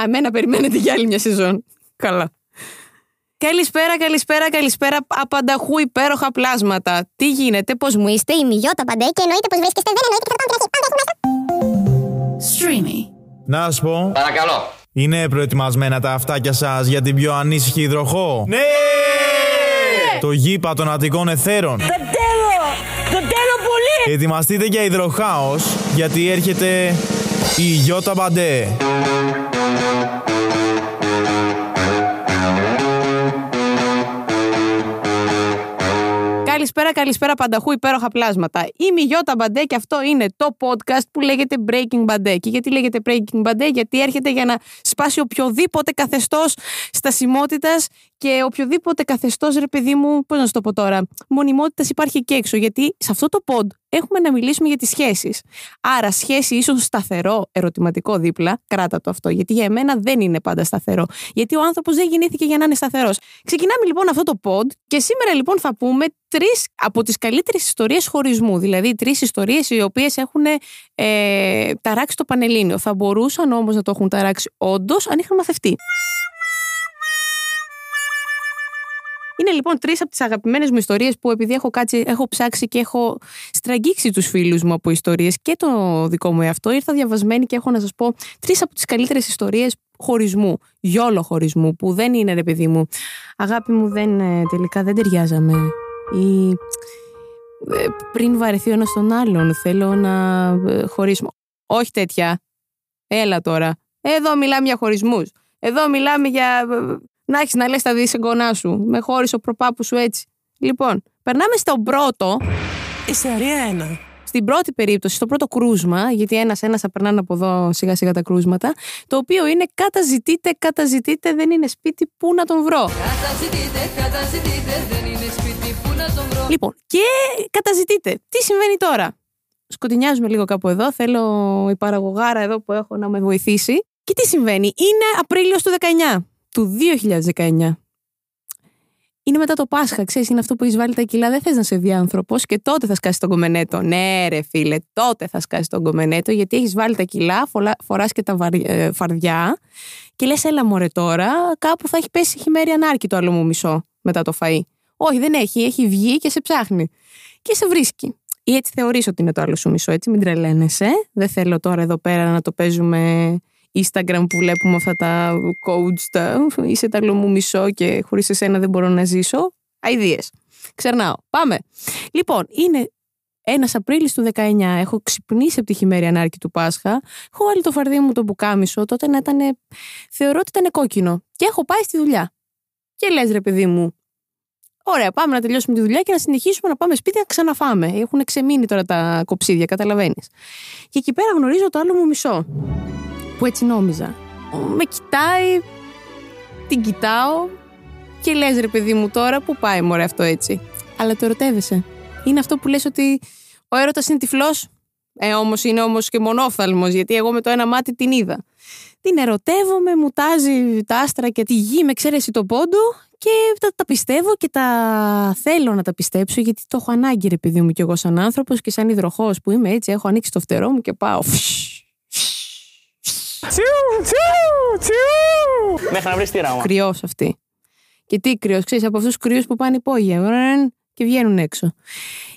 Α, εμένα περιμένετε για άλλη μια σεζόν. Καλά. Καλησπέρα, καλησπέρα, καλησπέρα. Απανταχού υπέροχα πλάσματα. Τι γίνεται, πώς μου είστε, η Μιγιώτα παντέ και εννοείται πως βρίσκεστε. Δεν εννοείται και θα το πάμε Streamy. Να σου πω. Παρακαλώ. Είναι προετοιμασμένα τα αυτάκια σας για την πιο ανήσυχη υδροχό; Ναι! Το γήπα των Αττικών Εθέρων. Δεν θέλω! Δεν θέλω πολύ! Ετοιμαστείτε για υδροχάος, γιατί έρχεται η Γιώτα Μπαντέ. Καλησπέρα, καλησπέρα πανταχού υπέροχα πλάσματα. Είμαι η Γιώτα Μπαντέ και αυτό είναι το podcast που λέγεται Breaking Μπαντέ. Και γιατί λέγεται Breaking Μπαντέ, γιατί έρχεται για να σπάσει οποιοδήποτε καθεστώς στασιμότητας και οποιοδήποτε καθεστώς, ρε παιδί μου, πώς να σου το πω τώρα, μονιμότητας υπάρχει και έξω. Γιατί σε αυτό το pod έχουμε να μιλήσουμε για τις σχέσεις. Άρα, σχέση ίσως σταθερό, ερωτηματικό δίπλα, κράτα το αυτό. Γιατί για εμένα δεν είναι πάντα σταθερό. Γιατί ο άνθρωπος δεν γεννήθηκε για να είναι σταθερός. Ξεκινάμε λοιπόν αυτό το pod και σήμερα λοιπόν θα πούμε τρεις από τις καλύτερες ιστορίες χωρισμού. Δηλαδή, τρεις ιστορίες οι οποίες έχουν ε, ταράξει το Πανελλήνιο. Θα μπορούσαν όμως να το έχουν ταράξει όντως αν είχαν μαθευτεί. Είναι λοιπόν τρεις από τις αγαπημένες μου ιστορίες που επειδή έχω κάτσει, έχω ψάξει και έχω στραγγίξει τους φίλους μου από ιστορίες και το δικό μου εαυτό, ήρθα διαβασμένη και έχω να σας πω τρεις από τις καλύτερες ιστορίες χωρισμού, γιόλο χωρισμού, που δεν είναι ρε παιδί μου. Αγάπη μου, δεν, ε, τελικά δεν ταιριάζαμε. Ή ε, πριν βαρεθεί ο ένας τον άλλον, θέλω να ε, χωρίσουμε. Όχι τέτοια. Έλα τώρα. Εδώ μιλάμε για χωρισμούς. Εδώ μιλάμε για να έχεις να λες τα δισεγγονά σου. Με χώρισε ο προπάπου σου έτσι. Λοιπόν, περνάμε στον πρώτο. Ιστορία 1. Στην πρώτη περίπτωση, στο πρώτο κρούσμα, γιατί ένα-ένα θα περνάνε από εδώ σιγά-σιγά τα κρούσματα, το οποίο είναι καταζητείτε, καταζητείτε, δεν είναι σπίτι, πού να τον βρω. Καταζητείτε, καταζητείτε, δεν είναι σπίτι, πού να τον βρω. Λοιπόν, και καταζητείτε. Τι συμβαίνει τώρα; Σκοτεινιάζουμε λίγο κάπου εδώ. Θέλω η παραγωγάρα εδώ που έχω να με βοηθήσει. Και τι συμβαίνει; Είναι Απρίλιος του 19 του 2019. Είναι μετά το Πάσχα, ξέρεις, είναι αυτό που έχεις βάλει τα κιλά. Δεν θες να σε δει άνθρωπος και τότε θα σκάσει τον κομμενέτο. Ναι, ρε φίλε, τότε θα σκάσει τον κομμενέτο, γιατί έχεις βάλει τα κιλά, φορά και τα ε, φαρδιά και λες, έλα μωρέ τώρα, κάπου θα έχει πέσει χειμέρι ανάρκη το άλλο μου μισό μετά το φαΐ. Όχι, δεν έχει, έχει βγει και σε ψάχνει. Και σε βρίσκει. Ή έτσι θεωρείς ότι είναι το άλλο σου μισό, έτσι μην τρελαίνεσαι. Δεν θέλω τώρα εδώ πέρα να το παίζουμε Instagram που βλέπουμε αυτά τα codes, τα είσαι τα μου μισό και χωρίς εσένα δεν μπορώ να ζήσω. Αιδίες. Ξερνάω. Πάμε. Λοιπόν, είναι ένας Απρίλης του 19. Έχω ξυπνήσει από τη χειμέρια ανάρκη του Πάσχα. Έχω βάλει το φαρδί μου το μπουκάμισο. Τότε να ήταν. Θεωρώ ότι ήταν κόκκινο. Και έχω πάει στη δουλειά. Και λες, ρε παιδί μου, Ωραία, πάμε να τελειώσουμε τη δουλειά και να συνεχίσουμε να πάμε σπίτι να ξαναφάμε. Έχουν ξεμείνει τώρα τα κοψίδια, καταλαβαίνεις. Και εκεί πέρα γνωρίζω το άλλο μου μισό που έτσι νόμιζα. Με κοιτάει, την κοιτάω και λες ρε παιδί μου τώρα που πάει μωρέ αυτό έτσι. Αλλά το ερωτεύεσαι. Είναι αυτό που λες ότι ο έρωτας είναι τυφλός; Ε, όμως είναι όμως και μονόφθαλμος γιατί εγώ με το ένα μάτι την είδα. Την ερωτεύομαι, μου τάζει τα άστρα και τη γη με εξαίρεση το πόντο και τα, τα πιστεύω και τα θέλω να τα πιστέψω γιατί το έχω ανάγκη ρε παιδί μου κι εγώ σαν άνθρωπος και σαν υδροχός που είμαι έτσι έχω ανοίξει το φτερό μου και πάω Τσιου, τσιου, τσιου. Μέχρι να βρεις τη ράμα. Κρυός αυτή. Και τι κρυός, ξέρεις, από αυτούς τους κρυούς που πάνε υπόγεια και βγαίνουν έξω.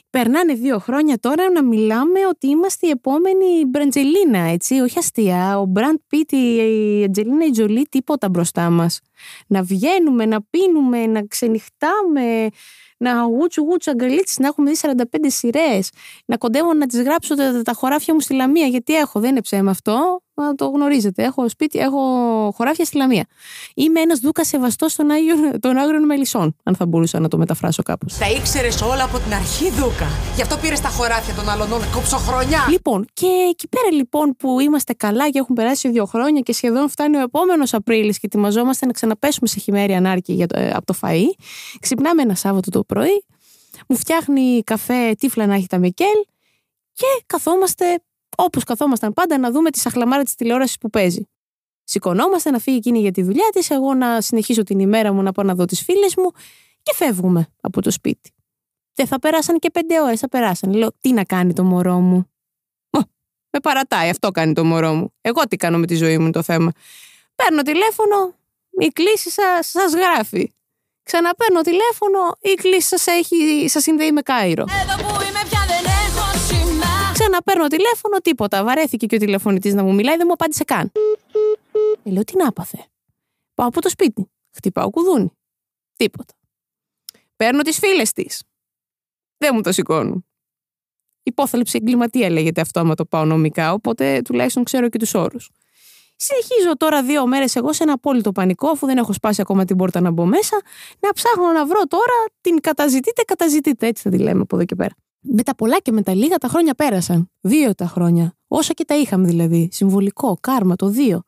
Περνάνε δύο χρόνια τώρα να μιλάμε ότι είμαστε η επόμενη Μπραντζελίνα, έτσι, όχι αστεία. Ο Μπραντ Πίτ, η Αντζελίνα η Τζολί, τίποτα μπροστά μας. Να βγαίνουμε, να πίνουμε, να ξενυχτάμε, να γούτσου γούτσου αγκαλίτσες, να έχουμε δει 45 σειρές, να κοντεύω να τις γράψω τα, τα χωράφια μου στη Λαμία. Γιατί έχω, δεν είναι ψέμα αυτό να το γνωρίζετε. Έχω σπίτι, έχω χωράφια στη Λαμία. Είμαι ένας δούκας σεβαστός των, Άγιων, των Άγριων Μελισσών, αν θα μπορούσα να το μεταφράσω κάπως. Τα ήξερες όλα από την αρχή, Δούκα. Γι' αυτό πήρες τα χωράφια των άλλων κόψω χρονιά. Λοιπόν, και εκεί πέρα λοιπόν που είμαστε καλά και έχουν περάσει δύο χρόνια και σχεδόν φτάνει ο επόμενος Απρίλης και ετοιμαζόμαστε να ξαναπέσουμε σε χειμέρια ανάρκη για το, ε, από το φα. Ξυπνάμε ένα Σάββατο το πρωί, μου φτιάχνει καφέ τύφλα να έχει τα Μικέλ και καθόμαστε όπως καθόμασταν πάντα, να δούμε τη σαχλαμάρα της τηλεόρασης που παίζει. Σηκωνόμαστε να φύγει εκείνη για τη δουλειά της, εγώ να συνεχίσω την ημέρα μου να πάω να δω τις φίλες μου και φεύγουμε από το σπίτι. Δεν θα περάσαν και πέντε ώρες, θα περάσαν. Λέω, τι να κάνει το μωρό μου; με παρατάει, αυτό κάνει το μωρό μου. Εγώ τι κάνω με τη ζωή μου το θέμα. Παίρνω τηλέφωνο, η κλήση σας σας γράφει. Ξαναπαίρνω τηλέφωνο, η κλήση σας έχει, σας συνδέει με Κάιρο. Εδώ που είμαι πια δεν έχω σήμα Ξαναπαίρνω τηλέφωνο, τίποτα. Βαρέθηκε και ο τηλεφωνητής να μου μιλάει, δεν μου απάντησε καν. Ε, λέω, τι να έπαθε. Πάω από το σπίτι. Χτυπάω κουδούνι. Τίποτα. Παίρνω τις φίλες της. Δεν μου το σηκώνουν. Υπόθαλψη εγκληματία λέγεται αυτό άμα το πάω νομικά, οπότε τουλάχιστον ξέρω και τους όρους. Συνεχίζω τώρα δύο μέρες εγώ σε ένα απόλυτο πανικό, αφού δεν έχω σπάσει ακόμα την πόρτα να μπω μέσα, να ψάχνω να βρω τώρα την καταζητείτε, καταζητείτε. Έτσι θα τη λέμε από εδώ και πέρα. Με τα πολλά και με τα λίγα τα χρόνια πέρασαν. Δύο τα χρόνια. Όσα και τα είχαμε δηλαδή. Συμβολικό, κάρμα, το δύο.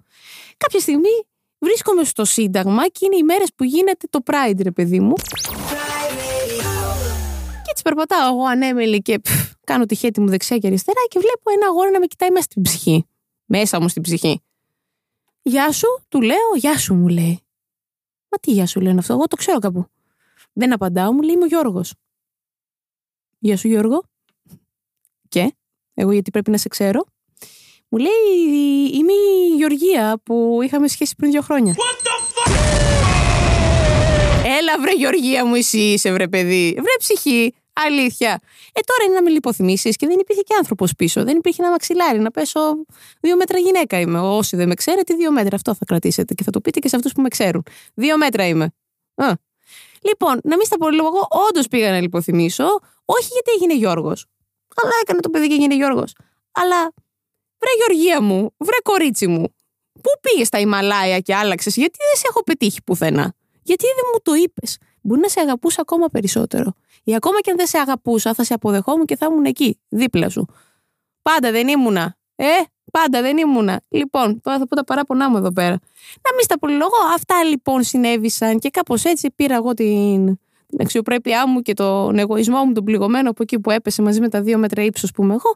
Κάποια στιγμή βρίσκομαι στο Σύνταγμα και είναι οι μέρες που γίνεται το Pride, ρε παιδί μου. Και έτσι περπατάω εγώ ανέμελη και πφ, κάνω τη χέτη μου δεξιά και αριστερά και βλέπω ένα αγόρι να με κοιτάει μέσα στην ψυχή. Μέσα μου στην ψυχή. Γεια σου, του λέω, γεια σου μου λέει. Μα τι γεια σου λένε αυτό, εγώ το ξέρω κάπου. Δεν απαντάω, μου λέει είμαι ο Γιώργος. Γεια σου Γιώργο. Και, εγώ γιατί πρέπει να σε ξέρω. Μου λέει είμαι η Γεωργία που είχαμε σχέση πριν δύο χρόνια. Έλα βρε Γεωργία μου εσύ είσαι βρε παιδί. Βρε ψυχή. Αλήθεια. Ε τώρα είναι να με λιποθυμήσεις και δεν υπήρχε και άνθρωπος πίσω. Δεν υπήρχε ένα μαξιλάρι να πέσω. Δύο μέτρα γυναίκα είμαι. Όσοι δεν με ξέρετε, δύο μέτρα. Αυτό θα κρατήσετε και θα το πείτε και σε αυτούς που με ξέρουν. Δύο μέτρα είμαι. Α. Λοιπόν, να μην στα πολύ λόγο, εγώ όντως πήγα να λιποθυμήσω. Όχι γιατί έγινε Γιώργος. Καλά έκανε το παιδί και έγινε Γιώργος. Αλλά βρε Γεωργία μου, βρε κορίτσι μου, πού πήγες στα Ιμαλάια και άλλαξες, γιατί δεν σε έχω πετύχει πουθενά. Γιατί δεν μου το είπες; Μπορεί να σε αγαπούσα ακόμα περισσότερο. Ή ακόμα και αν δεν σε αγαπούσα, θα σε αποδεχόμουν και θα ήμουν εκεί, δίπλα σου. Πάντα δεν ήμουνα. Ε, πάντα δεν ήμουνα. Λοιπόν, τώρα θα πω τα παράπονά μου εδώ πέρα. Να μην στα πολυλογώ. Αυτά λοιπόν συνέβησαν και κάπως έτσι πήρα εγώ την, την αξιοπρέπειά μου και τον εγωισμό μου, τον πληγωμένο από εκεί που έπεσε μαζί με τα δύο μέτρα ύψος που είμαι εγώ.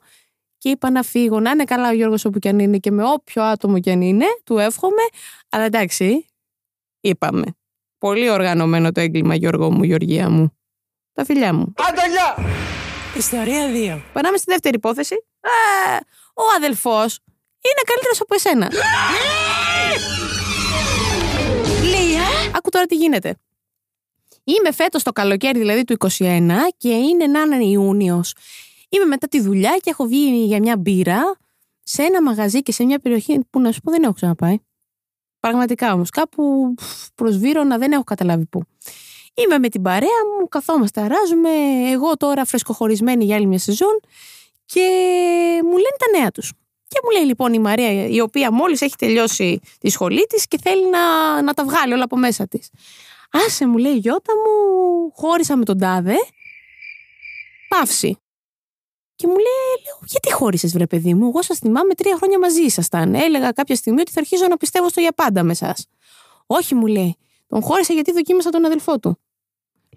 Και είπα να φύγω, να είναι καλά ο Γιώργος όπου και αν είναι και με όποιο άτομο και αν είναι, του εύχομαι. Αλλά εντάξει, είπαμε. Πολύ οργανωμένο το έγκλημα, Γιώργο μου, Γεωργία μου. Τα φιλιά μου. Ιστορία 2. Περνάμε στη δεύτερη υπόθεση. Ε, ο αδελφός είναι καλύτερος από εσένα. Λία Άκου τώρα τι γίνεται. Είμαι φέτος το καλοκαίρι, δηλαδή του 21, και είναι να είναι Ιούνιος. Είμαι μετά τη δουλειά και έχω βγει για μια μπύρα σε ένα μαγαζί και σε μια περιοχή που να σου πω δεν έχω ξαναπάει. Πραγματικά όμως, κάπου προσβήρωνα, να δεν έχω καταλάβει πού. Είμαι με την παρέα μου, καθόμαστε, αράζουμε. Εγώ τώρα φρεσκοχωρισμένη για άλλη μια σεζόν και μου λένε τα νέα τους. Και μου λέει λοιπόν η Μαρία, η οποία μόλις έχει τελειώσει τη σχολή της και θέλει να, να τα βγάλει όλα από μέσα της. Άσε, μου λέει η Γιώτα μου, χώρισα με τον τάδε. Παύση. Και μου λέει, λέω, γιατί χώρισες, βρε παιδί μου; Εγώ σας θυμάμαι τρία χρόνια μαζί ήσασταν. Έλεγα κάποια στιγμή ότι θα αρχίσω να πιστεύω στο για πάντα με εσά. Όχι, μου λέει. Τον χώρισα γιατί δοκίμασα τον αδελφό του.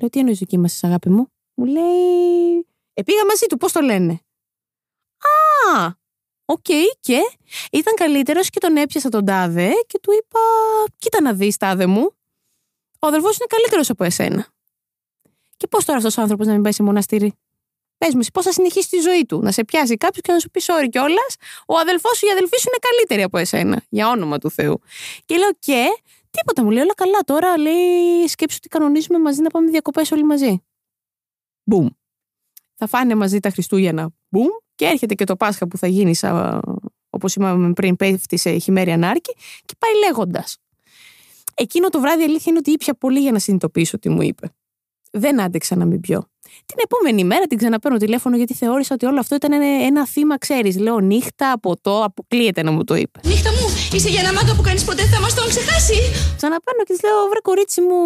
Λέω, τι εννοείς δοκίμασες, αγάπη μου; Μου λέει, Επήγα μαζί του, πώς το λένε; Α, οκ, και ήταν καλύτερος και τον έπιασα τον τάδε και του είπα, κοίτα να δεις, τάδε μου. Ο αδελφός είναι καλύτερος από εσένα. Και πώς τώρα αυτός ο άνθρωπος να μην πάει σε μοναστήρι; Πες μου, πώς θα συνεχίσει τη ζωή του; Να σε πιάσει κάποιος και να σου πει sorry κιόλας. Ο αδελφός σου ή η αδελφή σου είναι καλύτερη από εσένα. Για όνομα του Θεού. Και λέω και. Τίποτα μου λέει, όλα καλά. Τώρα λέει, σκέψου ότι κανονίζουμε μαζί να πάμε διακοπές όλοι μαζί. Μπουμ. Θα φάνε μαζί τα Χριστούγεννα. Μπουμ. Και έρχεται και το Πάσχα που θα γίνει, όπως είπαμε πριν, πέφτει σε χειμέρια νάρκη και πάει λέγοντας. Εκείνο το βράδυ η αλήθεια είναι ότι ήπια πολύ για να συνειδητοποιήσω τι μου είπε. Δεν άντεξα να μην πιω. Την επόμενη μέρα την ξαναπαίρνω τηλέφωνο γιατί θεώρησα ότι όλο αυτό ήταν ένα, ένα θύμα, ξέρεις. Λέω νύχτα, ποτό, αποκλείεται να μου το είπε. Νύχτα μου, είσαι για ένα μάγκα που κάνεις ποτέ θα μας τον ξεχάσει Ξαναπαίρνω και της λέω: Βρε κορίτσι μου,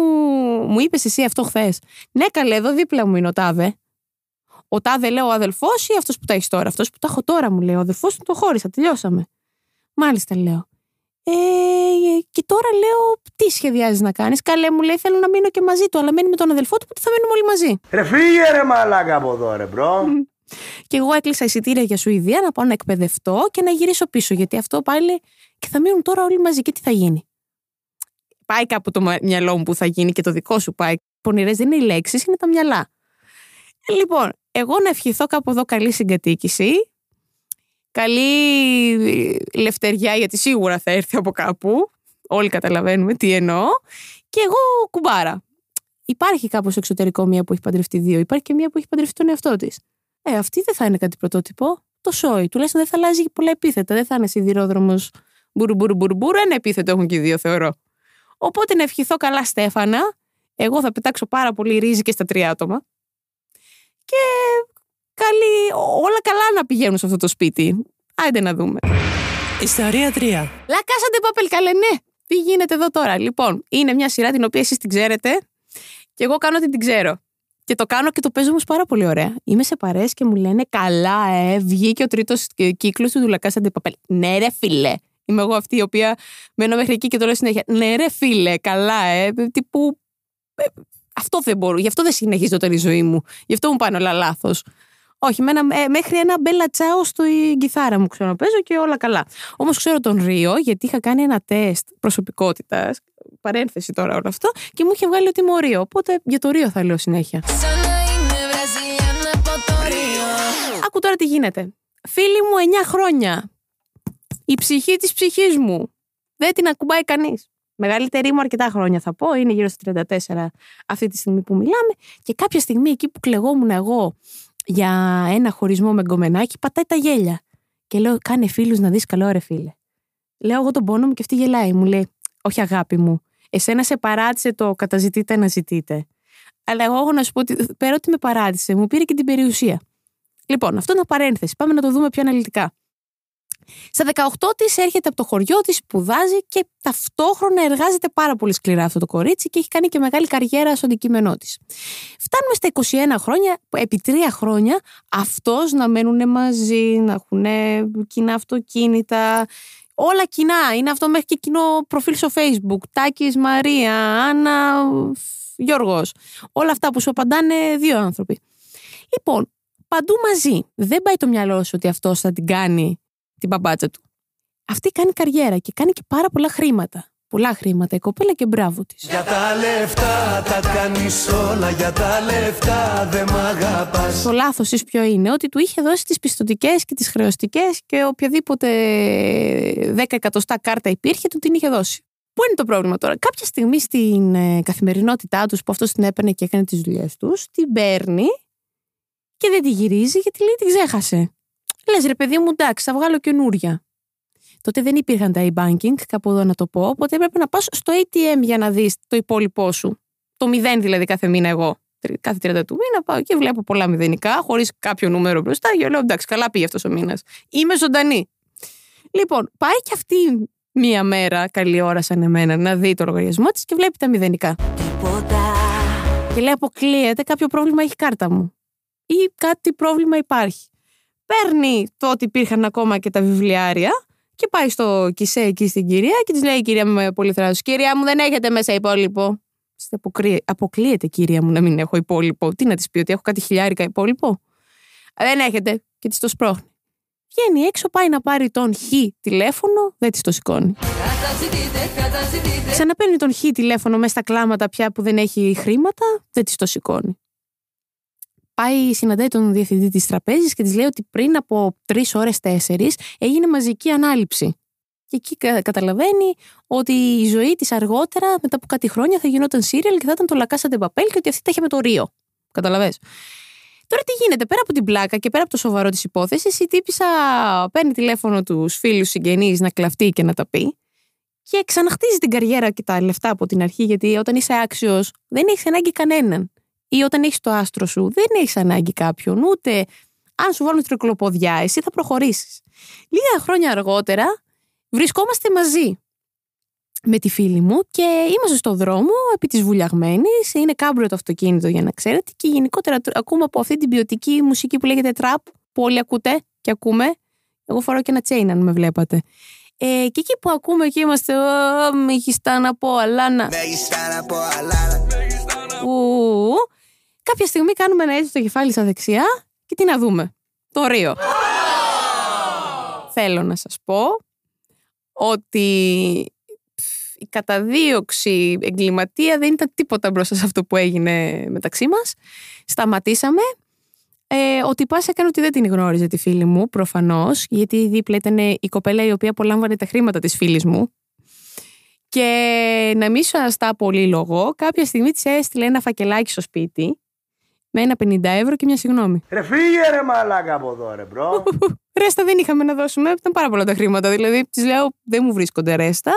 μου είπες εσύ αυτό χθες. Ναι, καλέ, εδώ δίπλα μου είναι ο Τάδε. Ο Τάδε, λέω, ο αδελφός ή αυτός που τα έχεις τώρα. Αυτός που τα έχω τώρα, μου λέει. Ο αδελφός του το χώρισα, τελειώσαμε. Μάλιστα, λέω. Ε, και τώρα λέω, τι σχεδιάζεις να κάνεις; Καλέ μου λέει, θέλω να μείνω και μαζί του, αλλά μένει με τον αδελφό του, οπότε θα μείνουμε όλοι μαζί. Ρε φύγε ρε μαλάκα από εδώ ρε bro. Και εγώ έκλεισα εισιτήρια για Σουηδία να πάω να εκπαιδευτώ και να γυρίσω πίσω. Γιατί αυτό πάλι και θα μείνουν τώρα όλοι μαζί. Και τι θα γίνει; Πάει κάπου το μα- μυαλό μου που θα γίνει και το δικό σου πάει. Πονηρές δεν είναι οι λέξεις, είναι τα μυαλά. Λοιπόν, εγώ να ευχηθώ κάπου εδώ καλή συγκατοίκηση. Καλή λευτεριά, γιατί σίγουρα θα έρθει από κάπου. Όλοι καταλαβαίνουμε τι εννοώ. Και εγώ κουμπάρα. Υπάρχει κάπως εξωτερικό μία που έχει παντρευτεί δύο. Υπάρχει και μία που έχει παντρευτεί τον εαυτό της. Ε, αυτή δεν θα είναι κάτι πρωτότυπο. Το σόι. Τουλάχιστον δεν θα αλλάζει πολλά επίθετα. Δεν θα είναι σιδηρόδρομος μπουρου μπουρου μπουρου μπουρου. Ένα επίθετο έχουν και οι δύο, θεωρώ. Οπότε να ευχηθώ καλά, Στέφανα. Εγώ θα πετάξω πάρα πολύ ρύζι και στα τρία άτομα. Και καλή, όλα καλά να πηγαίνουν σε αυτό το σπίτι. Άιντε να δούμε. Ιστορία 3. Λα κάσατε πάπελ καλέ, ναι. Τι γίνεται εδώ τώρα; Λοιπόν, είναι μια σειρά την οποία εσείς την ξέρετε και εγώ κάνω ότι την ξέρω. Και το κάνω και το παίζω όμως πάρα πολύ ωραία. Είμαι σε παρέες και μου λένε καλά, ε, βγήκε ο τρίτος κύκλος του Δουλακά Αντιπαπέλ. Ναι, ρε φίλε. Είμαι εγώ αυτή η οποία μένω μέχρι εκεί και το λέω συνέχεια. Ναι, ρε φίλε, καλά, ε. Τύπου. ε, αυτό δεν μπορώ. Γι' αυτό δεν συνεχίζω τώρα η ζωή μου. Γι' αυτό μου πάνε όλα λάθος. Όχι, με ένα- ε, μέχρι ένα μπέλα τσάο στην κιθάρα μου ξέρω να παίζω και όλα καλά. Όμως ξέρω τον Ρίο γιατί είχα κάνει ένα τεστ προσωπικότητας. Παρένθεση τώρα όλο αυτό και μου είχε βγάλει ότι είμαι ο Ρίο. Οπότε για το Ρίο θα λέω συνέχεια. Άκου τώρα τι γίνεται. Φίλη μου 9 χρόνια. Η ψυχή της ψυχής μου. Δεν την ακουμπάει κανείς. Μεγαλύτερη μου αρκετά χρόνια θα πω. Είναι γύρω στα 34 αυτή τη στιγμή που μιλάμε. Και κάποια στιγμή εκεί που κλεγόμουν εγώ για ένα χωρισμό με γκομενάκι, πατάει τα γέλια. Και λέω, κάνε φίλους να δεις καλό ρε φίλε. Λέω εγώ τον πόνο μου και αυτή γελάει. Μου λέει, όχι αγάπη μου. Εσένα σε παράτησε το καταζητείτε να ζητείτε. Αλλά εγώ έχω να σου πω ότι πέρα ότι με παράτησε, μου πήρε και την περιουσία. Λοιπόν, αυτό είναι παρένθεση. Πάμε να το δούμε πιο αναλυτικά. Στα 18 της έρχεται από το χωριό της, σπουδάζει και ταυτόχρονα εργάζεται πάρα πολύ σκληρά αυτό το κορίτσι και έχει κάνει και μεγάλη καριέρα στο αντικείμενό της. Φτάνουμε στα 21 χρόνια, επί τρία χρόνια, αυτός να μένουν μαζί, να έχουν κοινά αυτοκίνητα. Όλα κοινά. Είναι αυτό μέχρι και κοινό προφίλ στο Facebook. Τάκης, Μαρία, Άννα, Γιώργος. Όλα αυτά που σου απαντάνε δύο άνθρωποι. Λοιπόν, παντού μαζί. Δεν πάει το μυαλό σου ότι αυτός θα την κάνει την μπαμπάτσα του. Αυτή κάνει καριέρα και κάνει και πάρα πολλά χρήματα. Πολλά χρήματα η κοπέλα και μπράβο της. Για τα λεφτά τα κάνεις όλα Για τα λεφτά δεν μ' αγαπάς Το λάθος τη ποιο είναι, ότι του είχε δώσει τις πιστοτικές και τις χρεωστικές και οποιαδήποτε 10 εκατοστά κάρτα υπήρχε, του την είχε δώσει. Πού είναι το πρόβλημα τώρα; Κάποια στιγμή στην ε, καθημερινότητά τους, που αυτός την έπαιρνε και έκανε τις δουλειές τους, την παίρνει και δεν τη γυρίζει γιατί λέει την ξέχασε. Λες ρε παιδί μου, εντάξει, θα βγάλω καινούρια. Τότε δεν υπήρχαν τα e-banking, κάπου εδώ να το πω, οπότε έπρεπε να πας στο ATM για να δεις το υπόλοιπό σου. Το μηδέν δηλαδή κάθε μήνα εγώ. Τρι- Κάθε 30 του μήνα πάω και βλέπω πολλά μηδενικά, χωρίς κάποιο νούμερο μπροστά. Και λέω εντάξει, καλά πήγε αυτός ο μήνας. Είμαι ζωντανή. Λοιπόν, πάει και αυτή μία μέρα, καλή ώρα σαν εμένα, να δει το λογαριασμό της και βλέπει τα μηδενικά. Και λέει: Αποκλείεται, κάποιο πρόβλημα έχει η κάρτα μου. Ή κάτι πρόβλημα υπάρχει. Παίρνει το ότι υπήρχαν ακόμα και τα βιβλιάρια και πάει στο κισέ εκεί στην κυρία και της λέει η κυρία με πολύ θράσος Κυρία μου, δεν έχετε μέσα υπόλοιπο. Της αποκρύε- Αποκλείεται, κυρία μου, να μην έχω υπόλοιπο. Τι να της πει, ότι έχω κάτι χιλιάρικα υπόλοιπο. «Α, Δεν έχετε. Και της το σπρώχνει. Βγαίνει έξω, πάει να πάρει τον χ τηλέφωνο, δεν της το σηκώνει. Καταζητείτε, καταζητείτε Ξαναπαίρνει τον χ τηλέφωνο μέσα στα κλάματα πια που δεν έχει χρήματα, δεν της το σηκώνει. Πάει, συναντάει τον διευθυντή της τραπέζης και της λέει ότι πριν από τρεις ώρες, τέσσερις, έγινε μαζική ανάληψη. Και εκεί κα- καταλαβαίνει ότι η ζωή της αργότερα, μετά από κάτι χρόνια, θα γινόταν σύριαλ και θα ήταν το Λακάσα Ντεμπαπέλ και ότι αυτή τα είχε με το Ρίο. Καταλαβες; Τώρα τι γίνεται, πέρα από την πλάκα και πέρα από το σοβαρό της υπόθεσης, η τύπησα παίρνει τηλέφωνο τους φίλους συγγενείς να κλαφτεί και να τα πει και ξαναχτίζει την καριέρα και τα λεφτά από την αρχή, γιατί όταν είσαι άξιος, δεν έχεις ανάγκη κανέναν. Ή όταν έχεις το άστρο σου, δεν έχεις ανάγκη κάποιον, ούτε αν σου βάλουν τρικλοποδιά, εσύ θα προχωρήσεις. Λίγα χρόνια αργότερα βρισκόμαστε μαζί με τη φίλη μου και είμαστε στο δρόμο επί της βουλιαγμένης. Είναι κάμπριο το αυτοκίνητο για να ξέρετε και γενικότερα τ- ακούμε από αυτή την ποιοτική μουσική που λέγεται trap που όλοι ακούτε και ακούμε. Εγώ φοράω και ένα chain αν με βλέπατε. Ε, και εκεί που ακούμε και είμαστε «Ω, Μεγιστά να πω αλάνα. Ου, Κάποια στιγμή κάνουμε ένα έτσι στο κεφάλι στα δεξιά και τι να δούμε. Το Ρίο. Θέλω να σας πω ότι η καταδίωξη εγκληματία δεν ήταν τίποτα μπροστά σε αυτό που έγινε μεταξύ μας. Σταματήσαμε. Ε, ο τυπάς έκανε ότι δεν την γνώριζε τη φίλη μου, προφανώς, γιατί δίπλα ήταν η κοπέλα η οποία απολάμβανε τα χρήματα της φίλης μου. Και να μην σου αναστά πολύ λόγο, κάποια στιγμή της έστειλε ένα φακελάκι στο σπίτι με ένα 50 ευρώ και μια συγγνώμη. Ρε φύγε ρε μαλάκα από εδώ ρε bro. Ρέστα δεν είχαμε να δώσουμε, ήταν πάρα πολλά τα χρήματα. Δηλαδή, της λέω, δεν μου βρίσκονται ρέστα,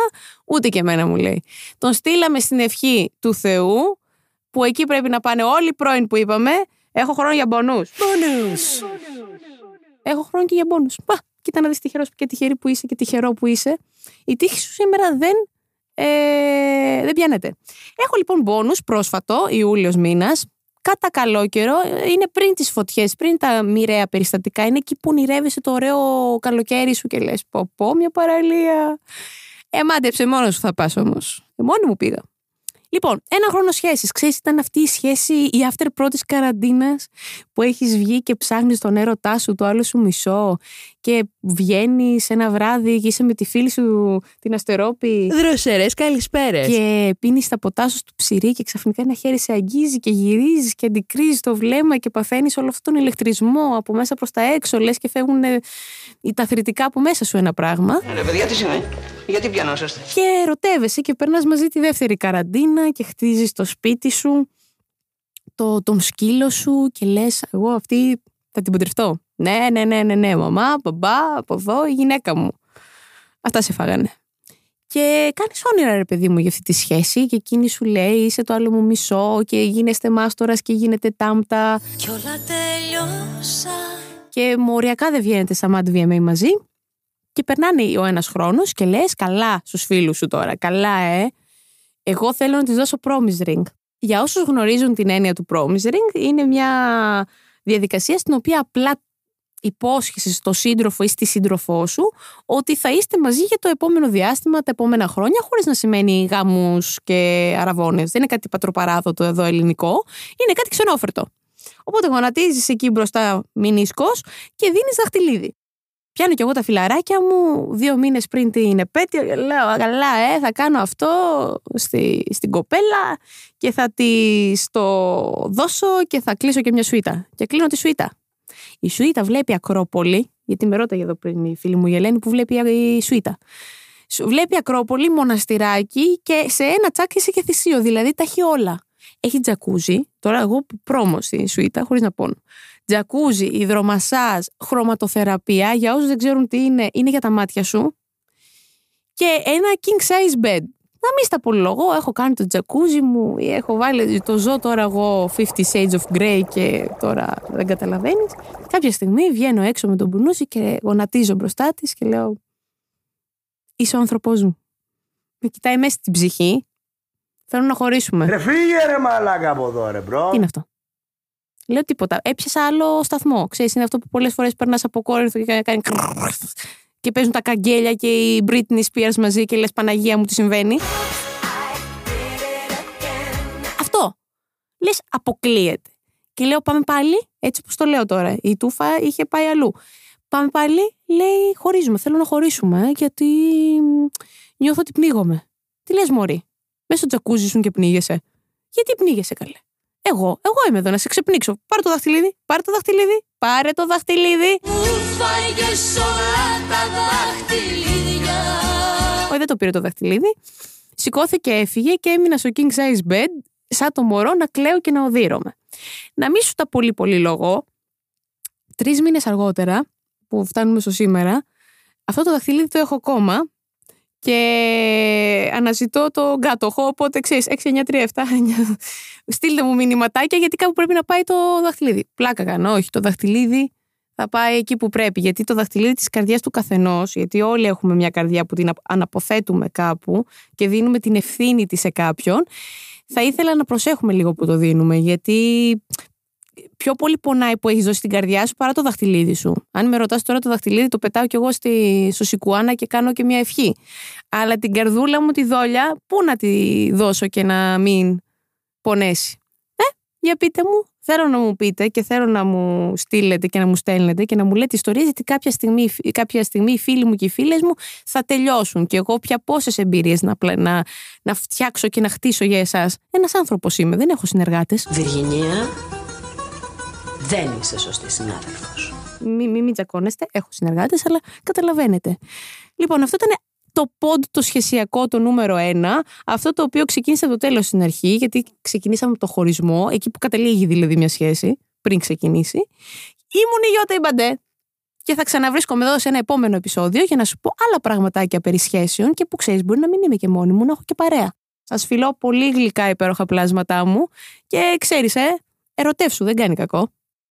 ούτε και εμένα μου λέει. Τον στείλαμε στην ευχή του Θεού, που εκεί πρέπει να πάνε όλοι οι πρώην που είπαμε. Έχω χρόνο για μπονού. Μπονούς. Έχω χρόνο και για μπόνου. Πα, κοίτα να δεις τυχερός και τυχερή που είσαι και τυχερό που είσαι. Η τύχη σου σήμερα δεν, ε, δεν πιάνεται. Έχω λοιπόν μπόνου πρόσφατο, Ιούλιος μήνας. Κατά καλό καιρό, ε, είναι πριν τις φωτιές, πριν τα μοιραία περιστατικά. Είναι εκεί που ονειρεύεσαι το ωραίο καλοκαίρι σου και λες: Πω, πω, μια παραλία. Ε, μάντεψε μόνος σου θα πας όμως. Ε, μόνη μου πήγα. Λοιπόν, ένα χρόνο σχέσης. Ξέρεις, ήταν αυτή η σχέση, η after πρώτης καραντίνας που έχεις βγει και ψάχνεις τον έρωτά σου, το άλλο σου μισό και βγαίνεις ένα βράδυ και είσαι με τη φίλη σου την Αστερόπη Δροσερές καλησπέρες. και πίνεις τα ποτά σου στο ψυρί και ξαφνικά ένα χέρι σε αγγίζει και γυρίζεις και αντικρίζεις το βλέμμα και παθαίνεις όλο αυτόν τον ηλεκτρισμό από μέσα προς τα έξω. Λες και φεύγουν ε, τα θρητικά από μέσα σου ένα πράγμα. Ρε παιδιά, τι σημαίνει, γιατί πιανόσαστε; Και ερωτεύεσαι και περνάς μαζί τη δεύτερη καραντίνα και χτίζεις το σπίτι σου, το, τον σκύλο σου και λες εγώ αυτή θα την παντρευτώ. Ναι, ναι, ναι, ναι, ναι, μαμά, μπαμπά, από εδώ η γυναίκα μου. Αυτά σε φάγανε. Και κάνεις όνειρα, ρε παιδί μου, για αυτή τη σχέση. Και εκείνη σου λέει: Είσαι το άλλο μου μισό. Και γίνεστε μάστορας και γίνετε τάμπτα. Κι όλα τελειώσα. Και μοριακά δεν βγαίνετε σαν Mad VMA μαζί. Και περνάνε ο ένας χρόνος και λες: Καλά στους φίλους σου τώρα. Καλά, ε. Εγώ θέλω να της δώσω promise ring. Για όσους γνωρίζουν την έννοια του promise ring, είναι μια διαδικασία στην οποία απλά υπόσχεσαι στο σύντροφο ή στη σύντροφό σου ότι θα είστε μαζί για το επόμενο διάστημα, τα επόμενα χρόνια, χωρίς να σημαίνει γάμους και αραβώνες. Δεν είναι κάτι πατροπαράδοτο εδώ ελληνικό, είναι κάτι ξενόφερτο. Οπότε γονατίζεις εκεί μπροστά μηνίσκος και δίνεις δαχτυλίδι. Πιάνω κι εγώ τα φιλαράκια μου δύο μήνες πριν την επέτειο και λέω καλά ε, θα κάνω αυτό στη, στην κοπέλα και θα της το δώσω και θα κλείσω και μια σουίτα. Και κλείνω τη σουίτα. Η σουίτα βλέπει Ακρόπολη, γιατί με ρώταγε εδώ πριν η φίλη μου η Ελένη που βλέπει η σουίτα. Σου Βλέπει Ακρόπολη, μοναστηράκι και σε ένα τσάκι είσαι και θυσίο, δηλαδή τα έχει όλα. Έχει τζακούζι, τώρα εγώ πρόμο στη σουίτα, χωρίς να πόνο. Τζακούζι, υδρομασάζ, χρωματοθεραπεία, για όσους δεν ξέρουν τι είναι, είναι για τα μάτια σου. Και ένα king size bed. Να μην στα πολυλογώ, έχω κάνει το τζακούζι μου, ή έχω βάλει το ζω τώρα εγώ 50 Shades of Grey και τώρα δεν καταλαβαίνεις. Κάποια στιγμή βγαίνω έξω με τον μπουνούζι και γονατίζω μπροστά της και λέω Είσαι ο άνθρωπός μου. Με κοιτάει μέσα στην ψυχή. Θέλω να χωρίσουμε. Ρε φύγε ρε μαλάκα από εδώ ρε bro. Τι είναι αυτό; Λέω τίποτα. Έπιασα άλλο σταθμό. Ξέρεις, είναι αυτό που πολλές φορές περνάς από Κόρινθο και κάνει. και παίζουν τα κλαγγέλια και η Britney Spears μαζί και λες Παναγία μου τι συμβαίνει. Αυτό. Λες, αποκλείεται. Και λέω, πάμε πάλι, έτσι όπως το λέω τώρα. Η τούφα είχε πάει αλλού. Πάμε πάλι, λέει, χωρίζουμε. Θέλω να χωρίσουμε, ε, γιατί μ, νιώθω ότι πνίγομαι. Τι λες, Μωρή, μέσα στο τζακούζι σου και πνίγεσαι. Γιατί πνίγεσαι, καλέ. Εγώ, εγώ είμαι εδώ να σε ξεπνίξω. Πάρε το δαχτυλίδι, πάρε το δαχτυλίδι, πάρε το δαχτυλίδι. Όχι, δεν το πήρε το δαχτυλίδι. Σηκώθηκε, έφυγε και έμεινα στο king size bed, σαν το μωρό να κλαίω και να οδύρωμαι. Να μην σου τα πολύ πολύ λόγο, τρεις μήνες αργότερα, που φτάνουμε στο σήμερα, αυτό το δαχτυλίδι το έχω ακόμα και αναζητώ το κάτοχο. Οπότε ξέρεις, 6, 9, 3, 7, 9. Στείλτε μου μηνυματάκια γιατί κάπου πρέπει να πάει το δαχτυλίδι. Πλάκα κάνω, όχι. Το δαχτυλίδι θα πάει εκεί που πρέπει. Γιατί το δαχτυλίδι της καρδιάς του καθενός, γιατί όλοι έχουμε μια καρδιά που την αναποθέτουμε κάπου και δίνουμε την ευθύνη της σε κάποιον. Θα ήθελα να προσέχουμε λίγο που το δίνουμε, γιατί πιο πολύ πονάει που έχεις δώσει την καρδιά σου παρά το δαχτυλίδι σου. Αν με ρωτάς τώρα το δαχτυλίδι, το πετάω κι εγώ στη, στο Σικουάνα και κάνω και μια ευχή. Αλλά την καρδούλα μου τη δόλια, πού να τη δώσω και να μην πονέσει; Ε, για πείτε μου. Θέλω να μου πείτε και θέλω να μου στείλετε και να μου στέλνετε και να μου λέτε ιστορίες γιατί κάποια στιγμή, κάποια στιγμή οι φίλοι μου και οι φίλες μου θα τελειώσουν και εγώ πια πόσες εμπειρίες να, πλα- να, να φτιάξω και να χτίσω για εσάς. Ένας άνθρωπος είμαι, δεν έχω συνεργάτες. Βιργινία, δεν είσαι σωστή συνάδελφος. Μην μη, μη τσακώνεστε, έχω συνεργάτες, αλλά καταλαβαίνετε. Λοιπόν, αυτό ήταν το πόντ το σχεσιακό το νούμερο ένα, αυτό το οποίο ξεκίνησε από το τέλος στην αρχή, γιατί ξεκινήσαμε από το χωρισμό, εκεί που καταλήγει δηλαδή μια σχέση, πριν ξεκινήσει. Ήμουν η Γιώτα Ιμπαντέ. Και θα ξαναβρίσκομαι εδώ σε ένα επόμενο επεισόδιο για να σου πω άλλα πραγματάκια περί σχέσεων και που ξέρεις, μπορεί να μην είμαι και μόνη μου, να έχω και παρέα. Σας φιλώ πολύ γλυκά υπέροχα πλάσματά μου και ξέρεις, ε, ερωτεύσου, δεν κάνει κακό.